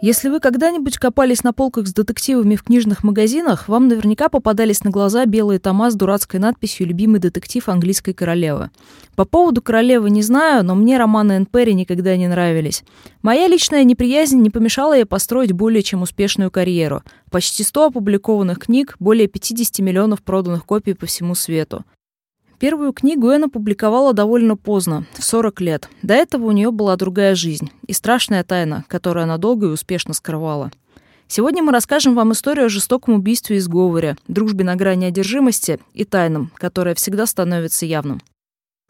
Если вы когда-нибудь копались на полках с детективами в книжных магазинах, вам наверняка попадались на глаза белые тома с дурацкой надписью «Любимый детектив английской королевы». По поводу королевы не знаю, но мне романы Энн Перри никогда не нравились. Моя личная неприязнь не помешала ей построить более чем успешную карьеру. Почти 100 опубликованных книг, более 50 миллионов проданных копий по всему свету. Первую книгу Энн опубликовала довольно поздно, в 40 лет. До этого у нее была другая жизнь и страшная тайна, которую она долго и успешно скрывала. Сегодня мы расскажем вам историю о жестоком убийстве и сговоре, дружбе на грани одержимости и тайном, которое всегда становится явным.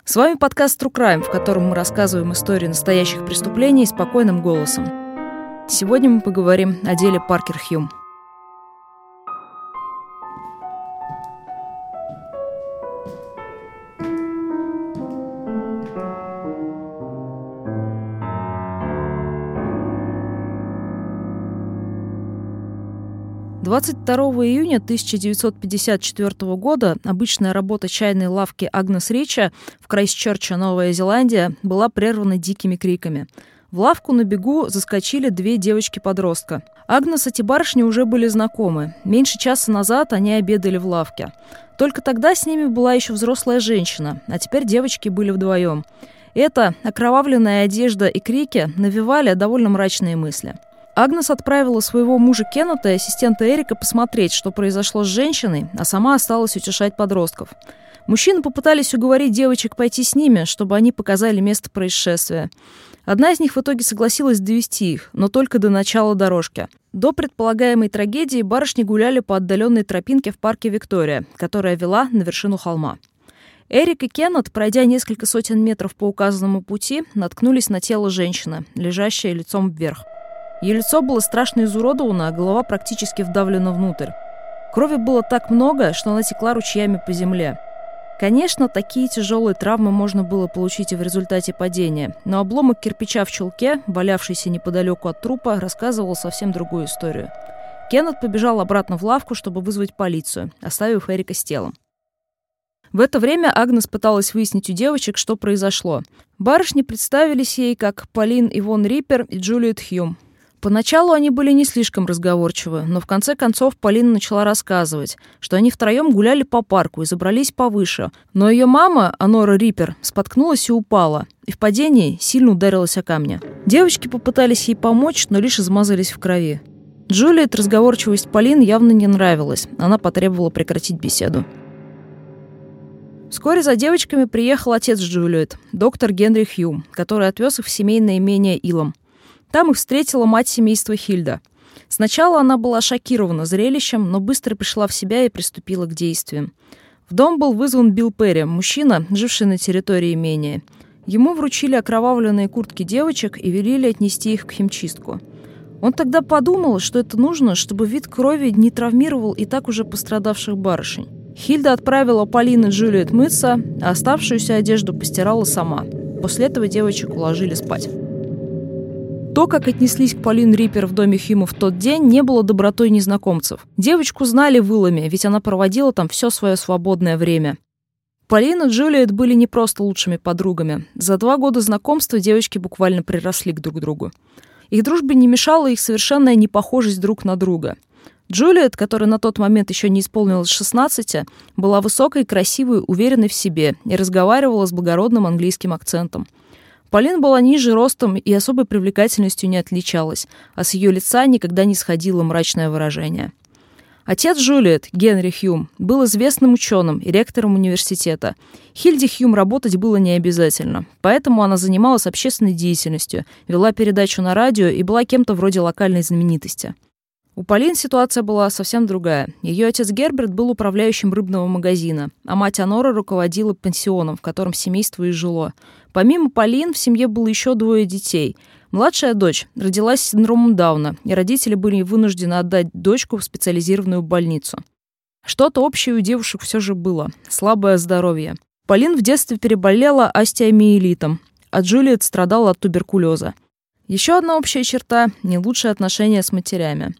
С вами подкаст True Crime, в котором мы рассказываем истории настоящих преступлений спокойным голосом. Сегодня мы поговорим о деле Паркер Хьюм. 22 июня 1954 года обычная работа чайной лавки Агнес Рича в Крайстчерче, Новая Зеландия, была прервана дикими криками. В лавку на бегу заскочили две девочки-подростка. Агнес и эти барышни уже были знакомы. Меньше часа назад они обедали в лавке. Только тогда с ними была еще взрослая женщина, а теперь девочки были вдвоем. Это окровавленная одежда и крики навевали довольно мрачные мысли – Агнес отправила своего мужа Кеннета и ассистента Эрика посмотреть, что произошло с женщиной, а сама осталась утешать подростков. Мужчины попытались уговорить девочек пойти с ними, чтобы они показали место происшествия. Одна из них в итоге согласилась довести их, но только до начала дорожки. До предполагаемой трагедии барышни гуляли по отдаленной тропинке в парке Виктория, которая вела на вершину холма. Эрик и Кеннет, пройдя несколько сотен метров по указанному пути, наткнулись на тело женщины, лежащее лицом вверх. Ее лицо было страшно изуродовано, а голова практически вдавлена внутрь. Крови было так много, что она текла ручьями по земле. Конечно, такие тяжелые травмы можно было получить и в результате падения, но обломок кирпича в чулке, валявшийся неподалеку от трупа, рассказывал совсем другую историю. Кеннет побежал обратно в лавку, чтобы вызвать полицию, оставив Эрика с телом. В это время Агнес пыталась выяснить у девочек, что произошло. Барышни представились ей как Полин Ивон Риппер и Джулиет Хьюм. Поначалу они были не слишком разговорчивы, но в конце концов Полина начала рассказывать, что они втроем гуляли по парку и забрались повыше, но ее мама, Анора Риппер, споткнулась и упала, и в падении сильно ударилась о камни. Девочки попытались ей помочь, но лишь измазались в крови. Джулиет разговорчивость Полин явно не нравилась, она потребовала прекратить беседу. Вскоре за девочками приехал отец Джулиет, доктор Генри Хьюм, который отвез их в семейное имение Илом – там их встретила мать семейства Хильда. Сначала она была шокирована зрелищем, но быстро пришла в себя и приступила к действиям. В дом был вызван Билл Перри, мужчина, живший на территории имения. Ему вручили окровавленные куртки девочек и велели отнести их к химчистку. Он тогда подумал, что это нужно, чтобы вид крови не травмировал и так уже пострадавших барышень. Хильда отправила Полин и Джулиет мыться, а оставшуюся одежду постирала сама. После этого девочек уложили спать. То, как отнеслись к Полин Риппер в доме Хима в тот день, не было добротой незнакомцев. Девочку знали в Иламе, ведь она проводила там все свое свободное время. Полина и Джулиет были не просто лучшими подругами. За два года знакомства девочки буквально приросли к друг другу. Их дружбе не мешала их совершенная непохожесть друг на друга. Джулиет, которая на тот момент еще не исполнилась 16, была высокой, красивой, уверенной в себе и разговаривала с благородным английским акцентом – Полин была ниже ростом и особой привлекательностью не отличалась, а с ее лица никогда не сходило мрачное выражение. Отец Джулиет, Генри Хьюм, был известным ученым и ректором университета. Хильде Хьюм работать было не обязательно, поэтому она занималась общественной деятельностью, вела передачу на радио и была кем-то вроде локальной знаменитости. У Полин ситуация была совсем другая. Ее отец Герберт был управляющим рыбного магазина, а мать Анора руководила пансионом, в котором семейство и жило. Помимо Полин, в семье было еще двое детей. Младшая дочь родилась с синдромом Дауна, и родители были вынуждены отдать дочку в специализированную больницу. Что-то общее у девушек все же было – слабое здоровье. Полин в детстве переболела остеомиелитом, а Джулиет страдала от туберкулеза. Еще одна общая черта – не лучшие отношения с матерями.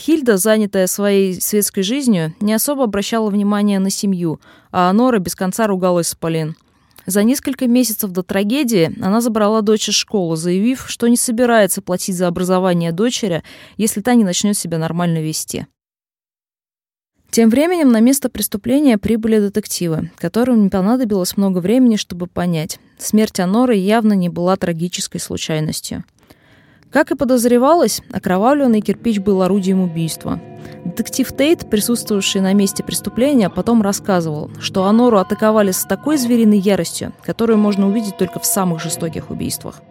Хильда, занятая своей светской жизнью, не особо обращала внимание на семью, а Анора без конца ругалась с Полин – За несколько месяцев до трагедии она забрала дочь из школы, заявив, что не собирается платить за образование дочери, если та не начнет себя нормально вести. Тем временем на место преступления прибыли детективы, которым не понадобилось много времени, чтобы понять, смерть Аноры явно не была трагической случайностью. Как и подозревалось, окровавленный кирпич был орудием убийства. Детектив Тейт, присутствовавший на месте преступления, потом рассказывал, что Анору атаковали с такой звериной яростью, которую можно увидеть только в самых жестоких убийствах.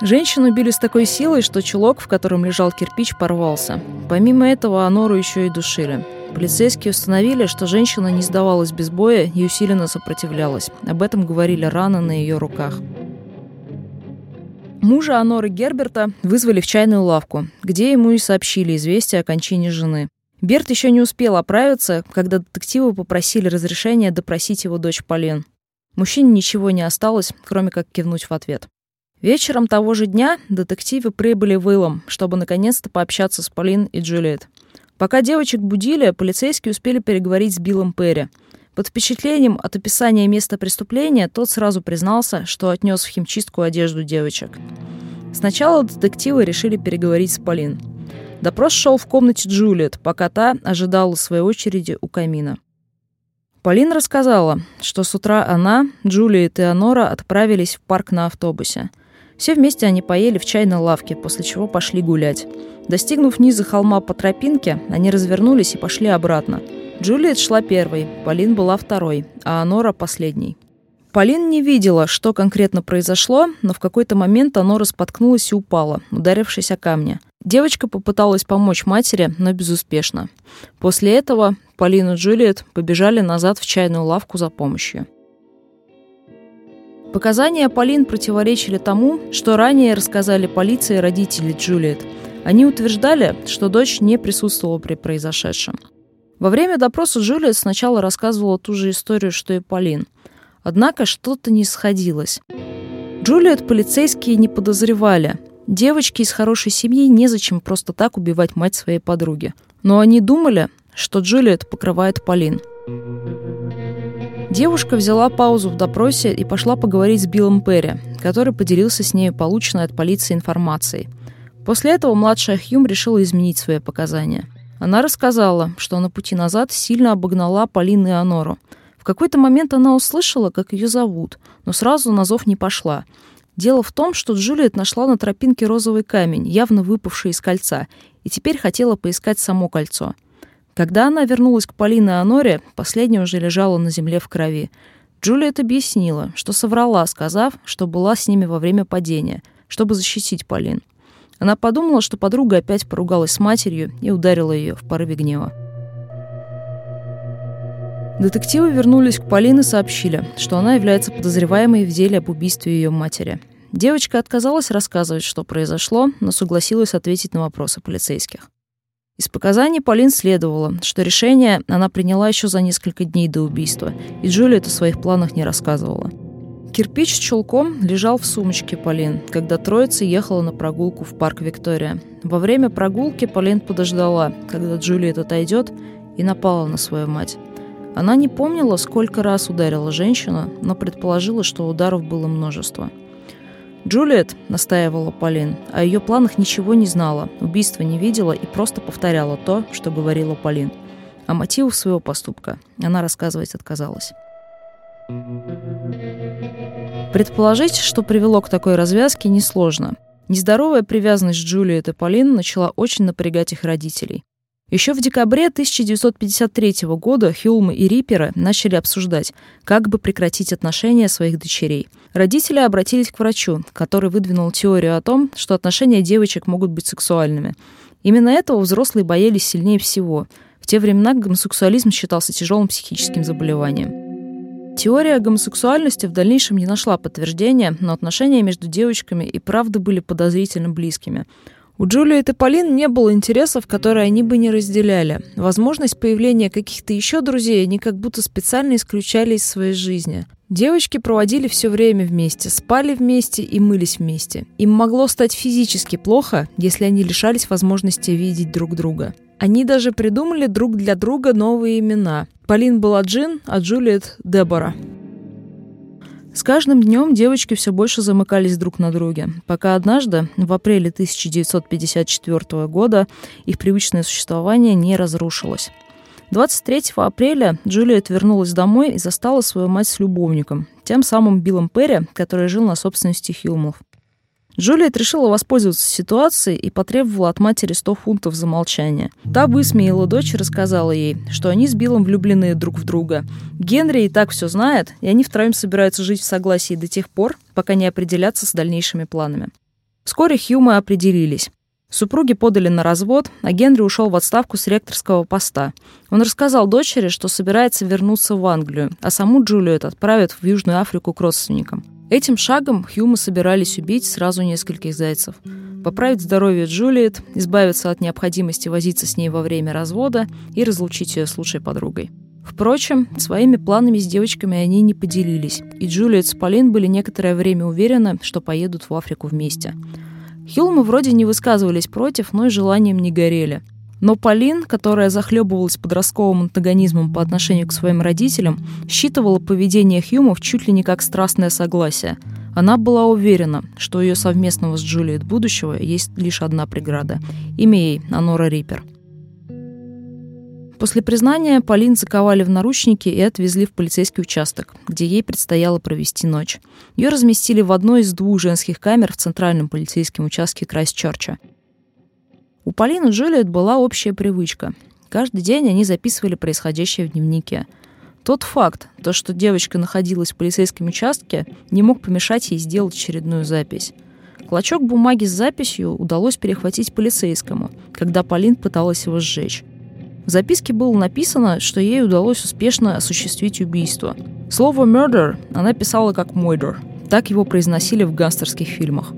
Женщину били с такой силой, что чулок, в котором лежал кирпич, порвался. Помимо этого, Анору еще и душили. Полицейские установили, что женщина не сдавалась без боя и усиленно сопротивлялась. Об этом говорили раны на ее руках. Мужа Аноры Герберта вызвали в чайную лавку, где ему и сообщили известие о кончине жены. Берт еще не успел оправиться, когда детективы попросили разрешения допросить его дочь Полин. Мужчине ничего не осталось, кроме как кивнуть в ответ. Вечером того же дня детективы прибыли в Илом, чтобы наконец-то пообщаться с Полин и Джульет. Пока девочек будили, полицейские успели переговорить с Биллом Перри. Под впечатлением от описания места преступления тот сразу признался, что отнес в химчистку одежду девочек. Сначала детективы решили переговорить с Полин. Допрос шел в комнате Джулиет, пока та ожидала своей очереди у камина. Полин рассказала, что с утра она, Джулиет и Анора отправились в парк на автобусе. Все вместе они поели в чайной лавке, после чего пошли гулять. Достигнув низа холма по тропинке, они развернулись и пошли обратно. Джулиет шла первой, Полин была второй, а Анора — последней. Полин не видела, что конкретно произошло, но в какой-то момент Анора споткнулась и упала, ударившись о камни. Девочка попыталась помочь матери, но безуспешно. После этого Полин и Джулиет побежали назад в чайную лавку за помощью. Показания Полин противоречили тому, что ранее рассказали полиции родители Джулиет. Они утверждали, что дочь не присутствовала при произошедшем. Во время допроса Джулиет сначала рассказывала ту же историю, что и Полин. Однако что-то не сходилось. Джулиет полицейские не подозревали. Девочке из хорошей семьи незачем просто так убивать мать своей подруги. Но они думали, что Джулиет покрывает Полин. Девушка взяла паузу в допросе и пошла поговорить с Биллом Перри, который поделился с ней полученной от полиции информацией. После этого младшая Хьюм решила изменить свои показания. Она рассказала, что на пути назад сильно обогнала Полину и Анору. В какой-то момент она услышала, как ее зовут, но сразу на зов не пошла. Дело в том, что Джулиет нашла на тропинке розовый камень, явно выпавший из кольца, и теперь хотела поискать само кольцо — когда она вернулась к Полине Аноре, последняя уже лежала на земле в крови. Джулиет объяснила, что соврала, сказав, что была с ними во время падения, чтобы защитить Полин. Она подумала, что подруга опять поругалась с матерью и ударила ее в порыве гнева. Детективы вернулись к Полине и сообщили, что она является подозреваемой в деле об убийстве ее матери. Девочка отказалась рассказывать, что произошло, но согласилась ответить на вопросы полицейских. Из показаний Полин следовало, что решение она приняла еще за несколько дней до убийства, и Джулиет о своих планах не рассказывала. Кирпич с чулком лежал в сумочке Полин, когда троица ехала на прогулку в парк Виктория. Во время прогулки Полин подождала, когда Джулиет отойдет, и напала на свою мать. Она не помнила, сколько раз ударила женщину, но предположила, что ударов было множество – Джулиет, настаивала Полин, о ее планах ничего не знала, убийства не видела и просто повторяла то, что говорила Полин. О мотивах своего поступка она рассказывать отказалась. Предположить, что привело к такой развязке, несложно. Нездоровая привязанность Джулиет и Полин начала очень напрягать их родителей. Еще в декабре 1953 года Хюлмы и Риппера начали обсуждать, как бы прекратить отношения своих дочерей. Родители обратились к врачу, который выдвинул теорию о том, что отношения девочек могут быть сексуальными. Именно этого взрослые боялись сильнее всего. В те времена гомосексуализм считался тяжелым психическим заболеванием. Теория гомосексуальности в дальнейшем не нашла подтверждения, но отношения между девочками и правда были подозрительно близкими – у Джулии и Полин не было интересов, которые они бы не разделяли. Возможность появления каких-то еще друзей они как будто специально исключали из своей жизни. Девочки проводили все время вместе, спали вместе и мылись вместе. Им могло стать физически плохо, если они лишались возможности видеть друг друга. Они даже придумали друг для друга новые имена. Полин была Джин, а Джулиет – Дебора. С каждым днем девочки все больше замыкались друг на друге, пока однажды, в апреле 1954 года, их привычное существование не разрушилось. 23 апреля Джулиет вернулась домой и застала свою мать с любовником, тем самым Биллом Перри, который жил на собственности Хилмов. Джулиет решила воспользоваться ситуацией и потребовала от матери 100 фунтов за молчание. Та высмеяла дочь и рассказала ей, что они с Биллом влюблены друг в друга. Генри и так все знает, и они втроем собираются жить в согласии до тех пор, пока не определятся с дальнейшими планами. Вскоре Хьюмы определились. Супруги подали на развод, а Генри ушел в отставку с ректорского поста. Он рассказал дочери, что собирается вернуться в Англию, а саму Джулиет отправят в Южную Африку к родственникам. Этим шагом Хьюмы собирались убить сразу нескольких зайцев. Поправить здоровье Джулиет, избавиться от необходимости возиться с ней во время развода и разлучить ее с лучшей подругой. Впрочем, своими планами с девочками они не поделились, и Джулиет с Полин были некоторое время уверены, что поедут в Африку вместе. Хилмы вроде не высказывались против, но и желанием не горели – но Полин, которая захлебывалась подростковым антагонизмом по отношению к своим родителям, считывала поведение Хьюмов чуть ли не как страстное согласие. Она была уверена, что у ее совместного с Джулиет будущего есть лишь одна преграда. Имя ей – Анора Риппер. После признания Полин заковали в наручники и отвезли в полицейский участок, где ей предстояло провести ночь. Ее разместили в одной из двух женских камер в центральном полицейском участке Крайстчерча. У Полины Джулиет была общая привычка. Каждый день они записывали происходящее в дневнике. Тот факт, то, что девочка находилась в полицейском участке, не мог помешать ей сделать очередную запись. Клочок бумаги с записью удалось перехватить полицейскому, когда Полин пыталась его сжечь. В записке было написано, что ей удалось успешно осуществить убийство. Слово «murder» она писала как «murder». Так его произносили в гангстерских фильмах.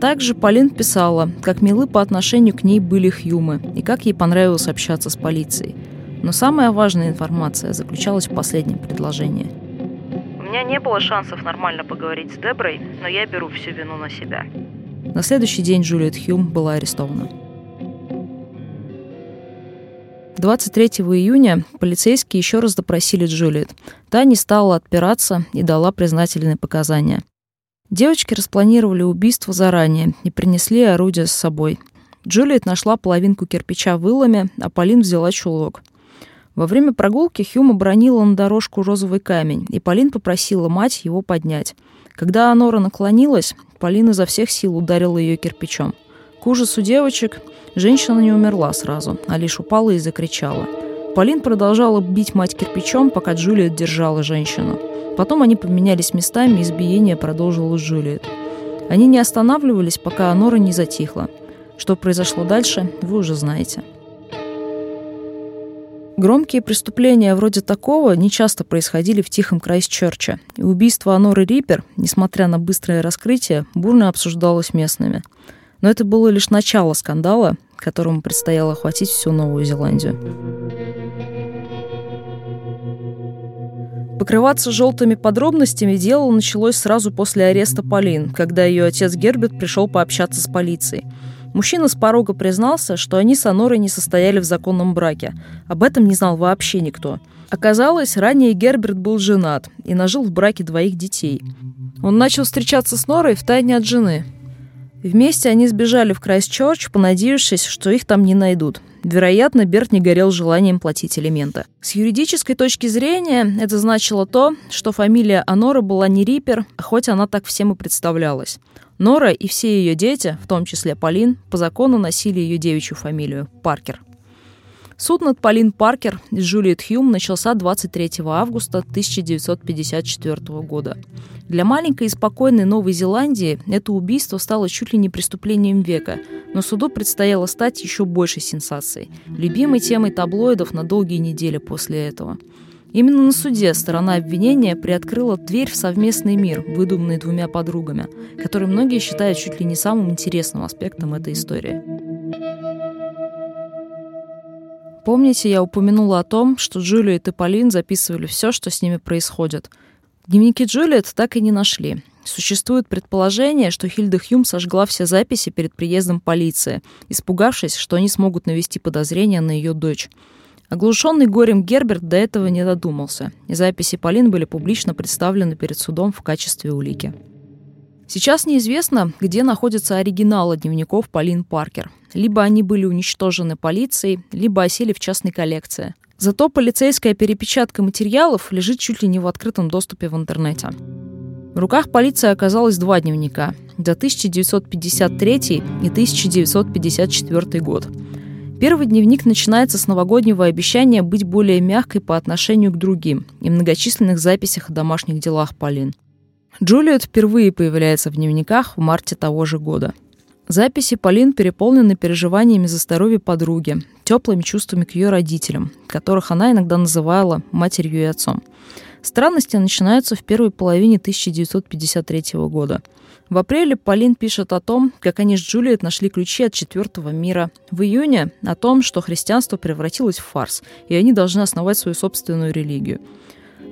Также Полин писала, как милы по отношению к ней были Хьюмы и как ей понравилось общаться с полицией. Но самая важная информация заключалась в последнем предложении. У меня не было шансов нормально поговорить с Деброй, но я беру всю вину на себя. На следующий день Джулиет Хьюм была арестована. 23 июня полицейские еще раз допросили Джулиет. Та не стала отпираться и дала признательные показания. Девочки распланировали убийство заранее и принесли орудие с собой. Джулиет нашла половинку кирпича в иломе, а Полин взяла чулок. Во время прогулки Хьюм обронила на дорожку розовый камень, и Полин попросила мать его поднять. Когда Анора наклонилась, Полин изо всех сил ударила ее кирпичом. К ужасу девочек женщина не умерла сразу, а лишь упала и закричала. Полин продолжала бить мать кирпичом, пока Джулиет держала женщину. Потом они поменялись местами, и избиение продолжилось Джулиет. Они не останавливались, пока Анора не затихла. Что произошло дальше, вы уже знаете. Громкие преступления вроде такого не часто происходили в тихом Крайстчерче, и убийство Аноры Риппер, несмотря на быстрое раскрытие, бурно обсуждалось местными. Но это было лишь начало скандала, которому предстояло охватить всю Новую Зеландию. Покрываться желтыми подробностями дело началось сразу после ареста Полин, когда ее отец Герберт пришел пообщаться с полицией. Мужчина с порога признался, что они с Анорой не состояли в законном браке. Об этом не знал вообще никто. Оказалось, ранее Герберт был женат и нажил в браке двоих детей. Он начал встречаться с Норой втайне от жены. Вместе они сбежали в Крайстчерч, понадеявшись, что их там не найдут. Вероятно, Берт не горел желанием платить элементы. С юридической точки зрения это значило то, что фамилия Анора была не Риппер, хоть она так всем и представлялась. Нора и все ее дети, в том числе Полин, по закону носили ее девичью фамилию – Паркер. Суд над Полин Паркер и Джулиет Хьюм начался 23 августа 1954 года. Для маленькой и спокойной Новой Зеландии это убийство стало чуть ли не преступлением века, но суду предстояло стать еще большей сенсацией, любимой темой таблоидов на долгие недели после этого. Именно на суде сторона обвинения приоткрыла дверь в совместный мир, выдуманный двумя подругами, который многие считают чуть ли не самым интересным аспектом этой истории. Помните, я упомянула о том, что Джулиет и Полин записывали все, что с ними происходит. Дневники Джулиет так и не нашли. Существует предположение, что Хильда Хьюм сожгла все записи перед приездом полиции, испугавшись, что они смогут навести подозрения на ее дочь. Оглушенный горем Герберт до этого не додумался, и записи Полин были публично представлены перед судом в качестве улики. Сейчас неизвестно, где находятся оригиналы дневников Полин Паркер. Либо они были уничтожены полицией, либо осели в частной коллекции. Зато полицейская перепечатка материалов лежит чуть ли не в открытом доступе в интернете. В руках полиции оказалось два дневника за 1953 и 1954 год. Первый дневник начинается с новогоднего обещания быть более мягкой по отношению к другим и многочисленных записях о домашних делах Полин. Джулиет впервые появляется в дневниках в марте того же года. Записи Полин переполнены переживаниями за здоровье подруги, теплыми чувствами к ее родителям, которых она иногда называла матерью и отцом. Странности начинаются в первой половине 1953 года. В апреле Полин пишет о том, как они с Джулиет нашли ключи от четвертого мира. В июне о том, что христианство превратилось в фарс, и они должны основать свою собственную религию.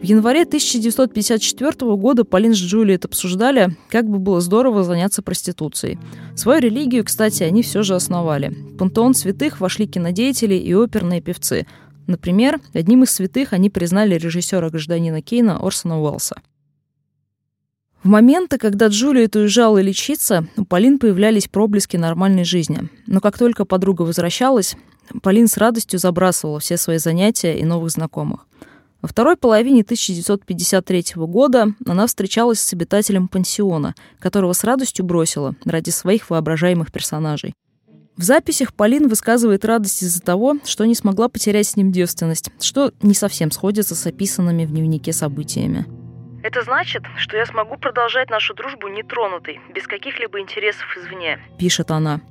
В январе 1954 года Полин с Джулиет обсуждали, как бы было здорово заняться проституцией. Свою религию, кстати, они все же основали. В пантеон святых вошли кинодеятели и оперные певцы. Например, одним из святых они признали режиссера гражданина Кейна Орсона Уэллса. В моменты, когда Джулиет уезжала лечиться, у Полин появлялись проблески нормальной жизни. Но как только подруга возвращалась, Полин с радостью забрасывала все свои занятия и новых знакомых. Во второй половине 1953 года она встречалась с обитателем пансиона, которого с радостью бросила ради своих воображаемых персонажей. В записях Полин высказывает радость из-за того, что не смогла потерять с ним девственность, что не совсем сходится с описанными в дневнике событиями. Это значит, что я смогу продолжать нашу дружбу нетронутой, без каких-либо интересов извне. Пишет она.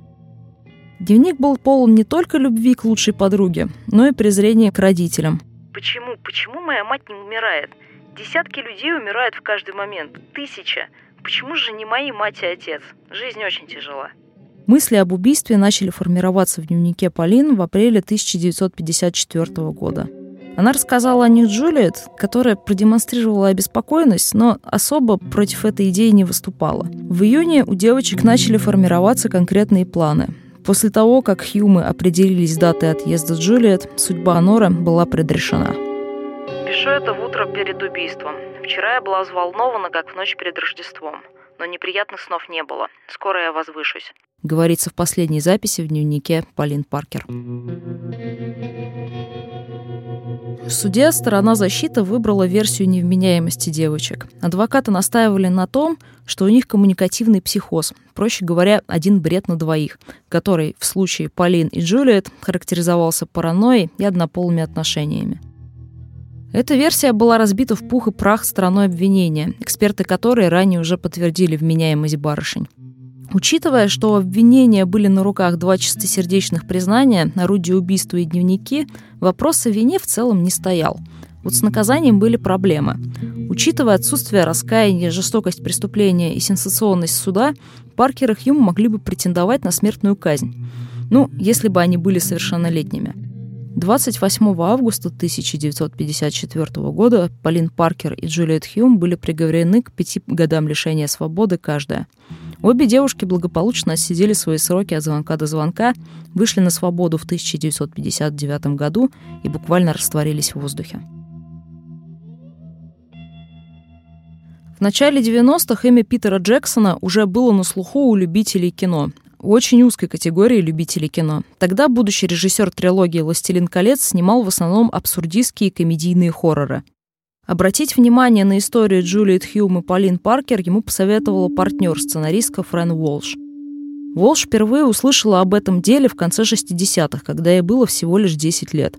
Дневник был полон не только любви к лучшей подруге, но и презрения к родителям – Почему? Почему моя мать не умирает? Десятки людей умирают в каждый момент. Тысяча. Почему же не мои мать и отец? Жизнь очень тяжела. Мысли об убийстве начали формироваться в дневнике Полин в апреле 1954 года. Она рассказала о них Джулиет, которая продемонстрировала обеспокоенность, но особо против этой идеи не выступала. В июне у девочек начали формироваться конкретные планы. После того, как Хьюмы определились с датой отъезда Джулиет, судьба Нора была предрешена. Пишу это в утро перед убийством. Вчера я была взволнована, как в ночь перед Рождеством. Но неприятных снов не было. Скоро я возвышусь. Говорится в последней записи в дневнике Полин Паркер. В суде сторона защиты выбрала версию невменяемости девочек. Адвокаты настаивали на том, что у них коммуникативный психоз, проще говоря, один бред на двоих, который в случае Полин и Джулиет характеризовался паранойей и однополыми отношениями. Эта версия была разбита в пух и прах стороной обвинения, эксперты которой ранее уже подтвердили вменяемость барышень. Учитывая, что обвинения были на руках два чистосердечных признания, орудие убийства и дневники, вопрос о вине в целом не стоял. Вот с наказанием были проблемы. Учитывая отсутствие раскаяния, жестокость преступления и сенсационность суда, Паркер и Хьюм могли бы претендовать на смертную казнь. Ну, если бы они были совершеннолетними. 28 августа 1954 года Полин Паркер и Джулиет Хьюм были приговорены к пяти годам лишения свободы каждая. Обе девушки благополучно отсидели свои сроки от звонка до звонка, вышли на свободу в 1959 году и буквально растворились в воздухе. В начале 90-х имя Питера Джексона уже было на слуху у любителей кино, очень узкой категории любителей кино. Тогда будущий режиссер трилогии «Властелин колец» снимал в основном абсурдистские комедийные хорроры. Обратить внимание на историю Джулиет Хьюм и Полин Паркер ему посоветовала партнер сценаристка Фрэн Уолш. Уолш впервые услышала об этом деле в конце 60-х, когда ей было всего лишь 10 лет.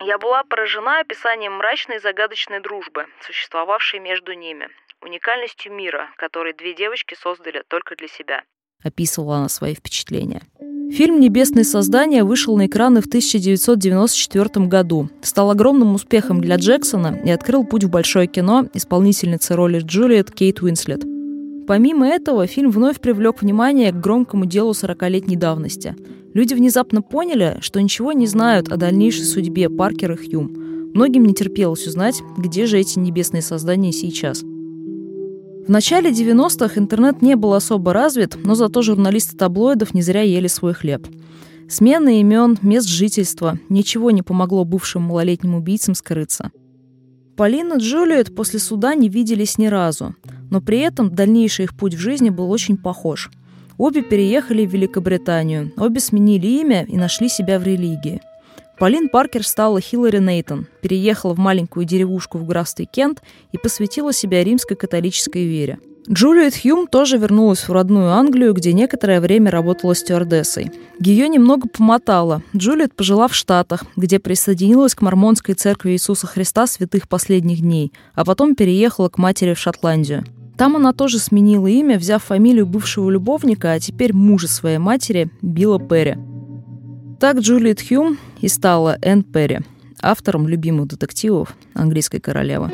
Я была поражена описанием мрачной и загадочной дружбы, существовавшей между ними, уникальностью мира, который две девочки создали только для себя. Описывала она свои впечатления. Фильм «Небесные создания» вышел на экраны в 1994 году, стал огромным успехом для Джексона и открыл путь в большое кино исполнительницы роли Джулиет Кейт Уинслет. Помимо этого, фильм вновь привлек внимание к громкому делу 40-летней давности. Люди внезапно поняли, что ничего не знают о дальнейшей судьбе Паркера Хьюм. Многим не терпелось узнать, где же эти небесные создания сейчас – в начале 90-х интернет не был особо развит, но зато журналисты таблоидов не зря ели свой хлеб. Смена имен, мест жительства – ничего не помогло бывшим малолетним убийцам скрыться. Полина и Джулиет после суда не виделись ни разу, но при этом дальнейший их путь в жизни был очень похож. Обе переехали в Великобританию, обе сменили имя и нашли себя в религии. Полин Паркер стала Хиллари Нейтон, переехала в маленькую деревушку в графстве Кент и посвятила себя римской католической вере – Джулиет Хьюм тоже вернулась в родную Англию, где некоторое время работала стюардессой. Ее немного помотало. Джулиет пожила в Штатах, где присоединилась к мормонской церкви Иисуса Христа святых последних дней, а потом переехала к матери в Шотландию. Там она тоже сменила имя, взяв фамилию бывшего любовника, а теперь мужа своей матери, Билла Перри. Так Джулиет Хьюм и стала Энн Перри, автором любимых детективов английской королевы.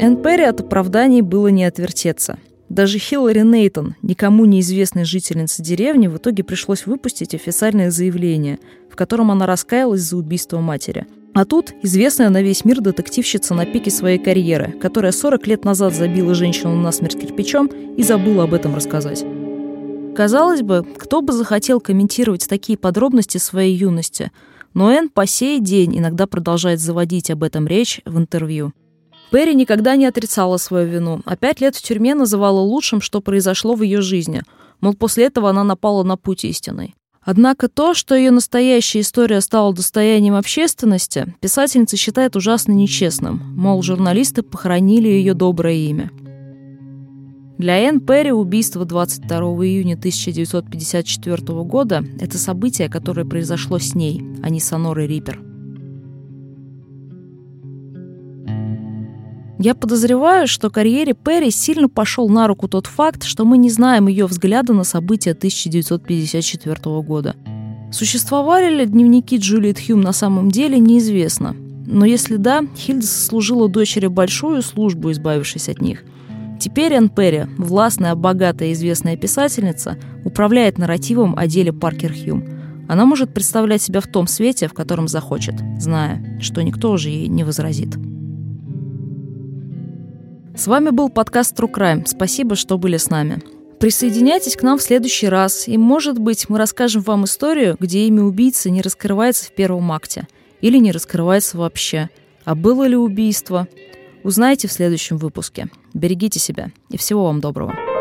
Энн Перри от оправданий было не отвертеться. Даже Хиллари Нейтон, никому неизвестной жительнице деревни, в итоге пришлось выпустить официальное заявление, в котором она раскаялась за убийство матери. А тут известная на весь мир детективщица на пике своей карьеры, которая 40 лет назад забила женщину насмерть кирпичом и забыла об этом рассказать. Казалось бы, кто бы захотел комментировать такие подробности своей юности, но Энн по сей день иногда продолжает заводить об этом речь в интервью. Перри никогда не отрицала свою вину, а пять лет в тюрьме называла лучшим, что произошло в ее жизни. Мол, после этого она напала на путь истинный. Однако то, что ее настоящая история стала достоянием общественности, писательница считает ужасно нечестным. Мол, журналисты похоронили ее доброе имя. Для Энн Перри убийство 22 июня 1954 года – это событие, которое произошло с ней, а не с Анорой Риппер – Я подозреваю, что карьере Перри сильно пошел на руку тот факт, что мы не знаем ее взгляда на события 1954 года. Существовали ли дневники Джулиет Хьюм на самом деле, неизвестно. Но если да, Хильда сослужила дочери большую службу, избавившись от них. Теперь Энн Перри, властная, богатая и известная писательница, управляет нарративом о деле Паркер Хьюм. Она может представлять себя в том свете, в котором захочет, зная, что никто уже ей не возразит. С вами был подкаст True Crime. Спасибо, что были с нами. Присоединяйтесь к нам в следующий раз, и, может быть, мы расскажем вам историю, где имя убийцы не раскрывается в первом акте или не раскрывается вообще. А было ли убийство? Узнаете в следующем выпуске. Берегите себя и всего вам доброго.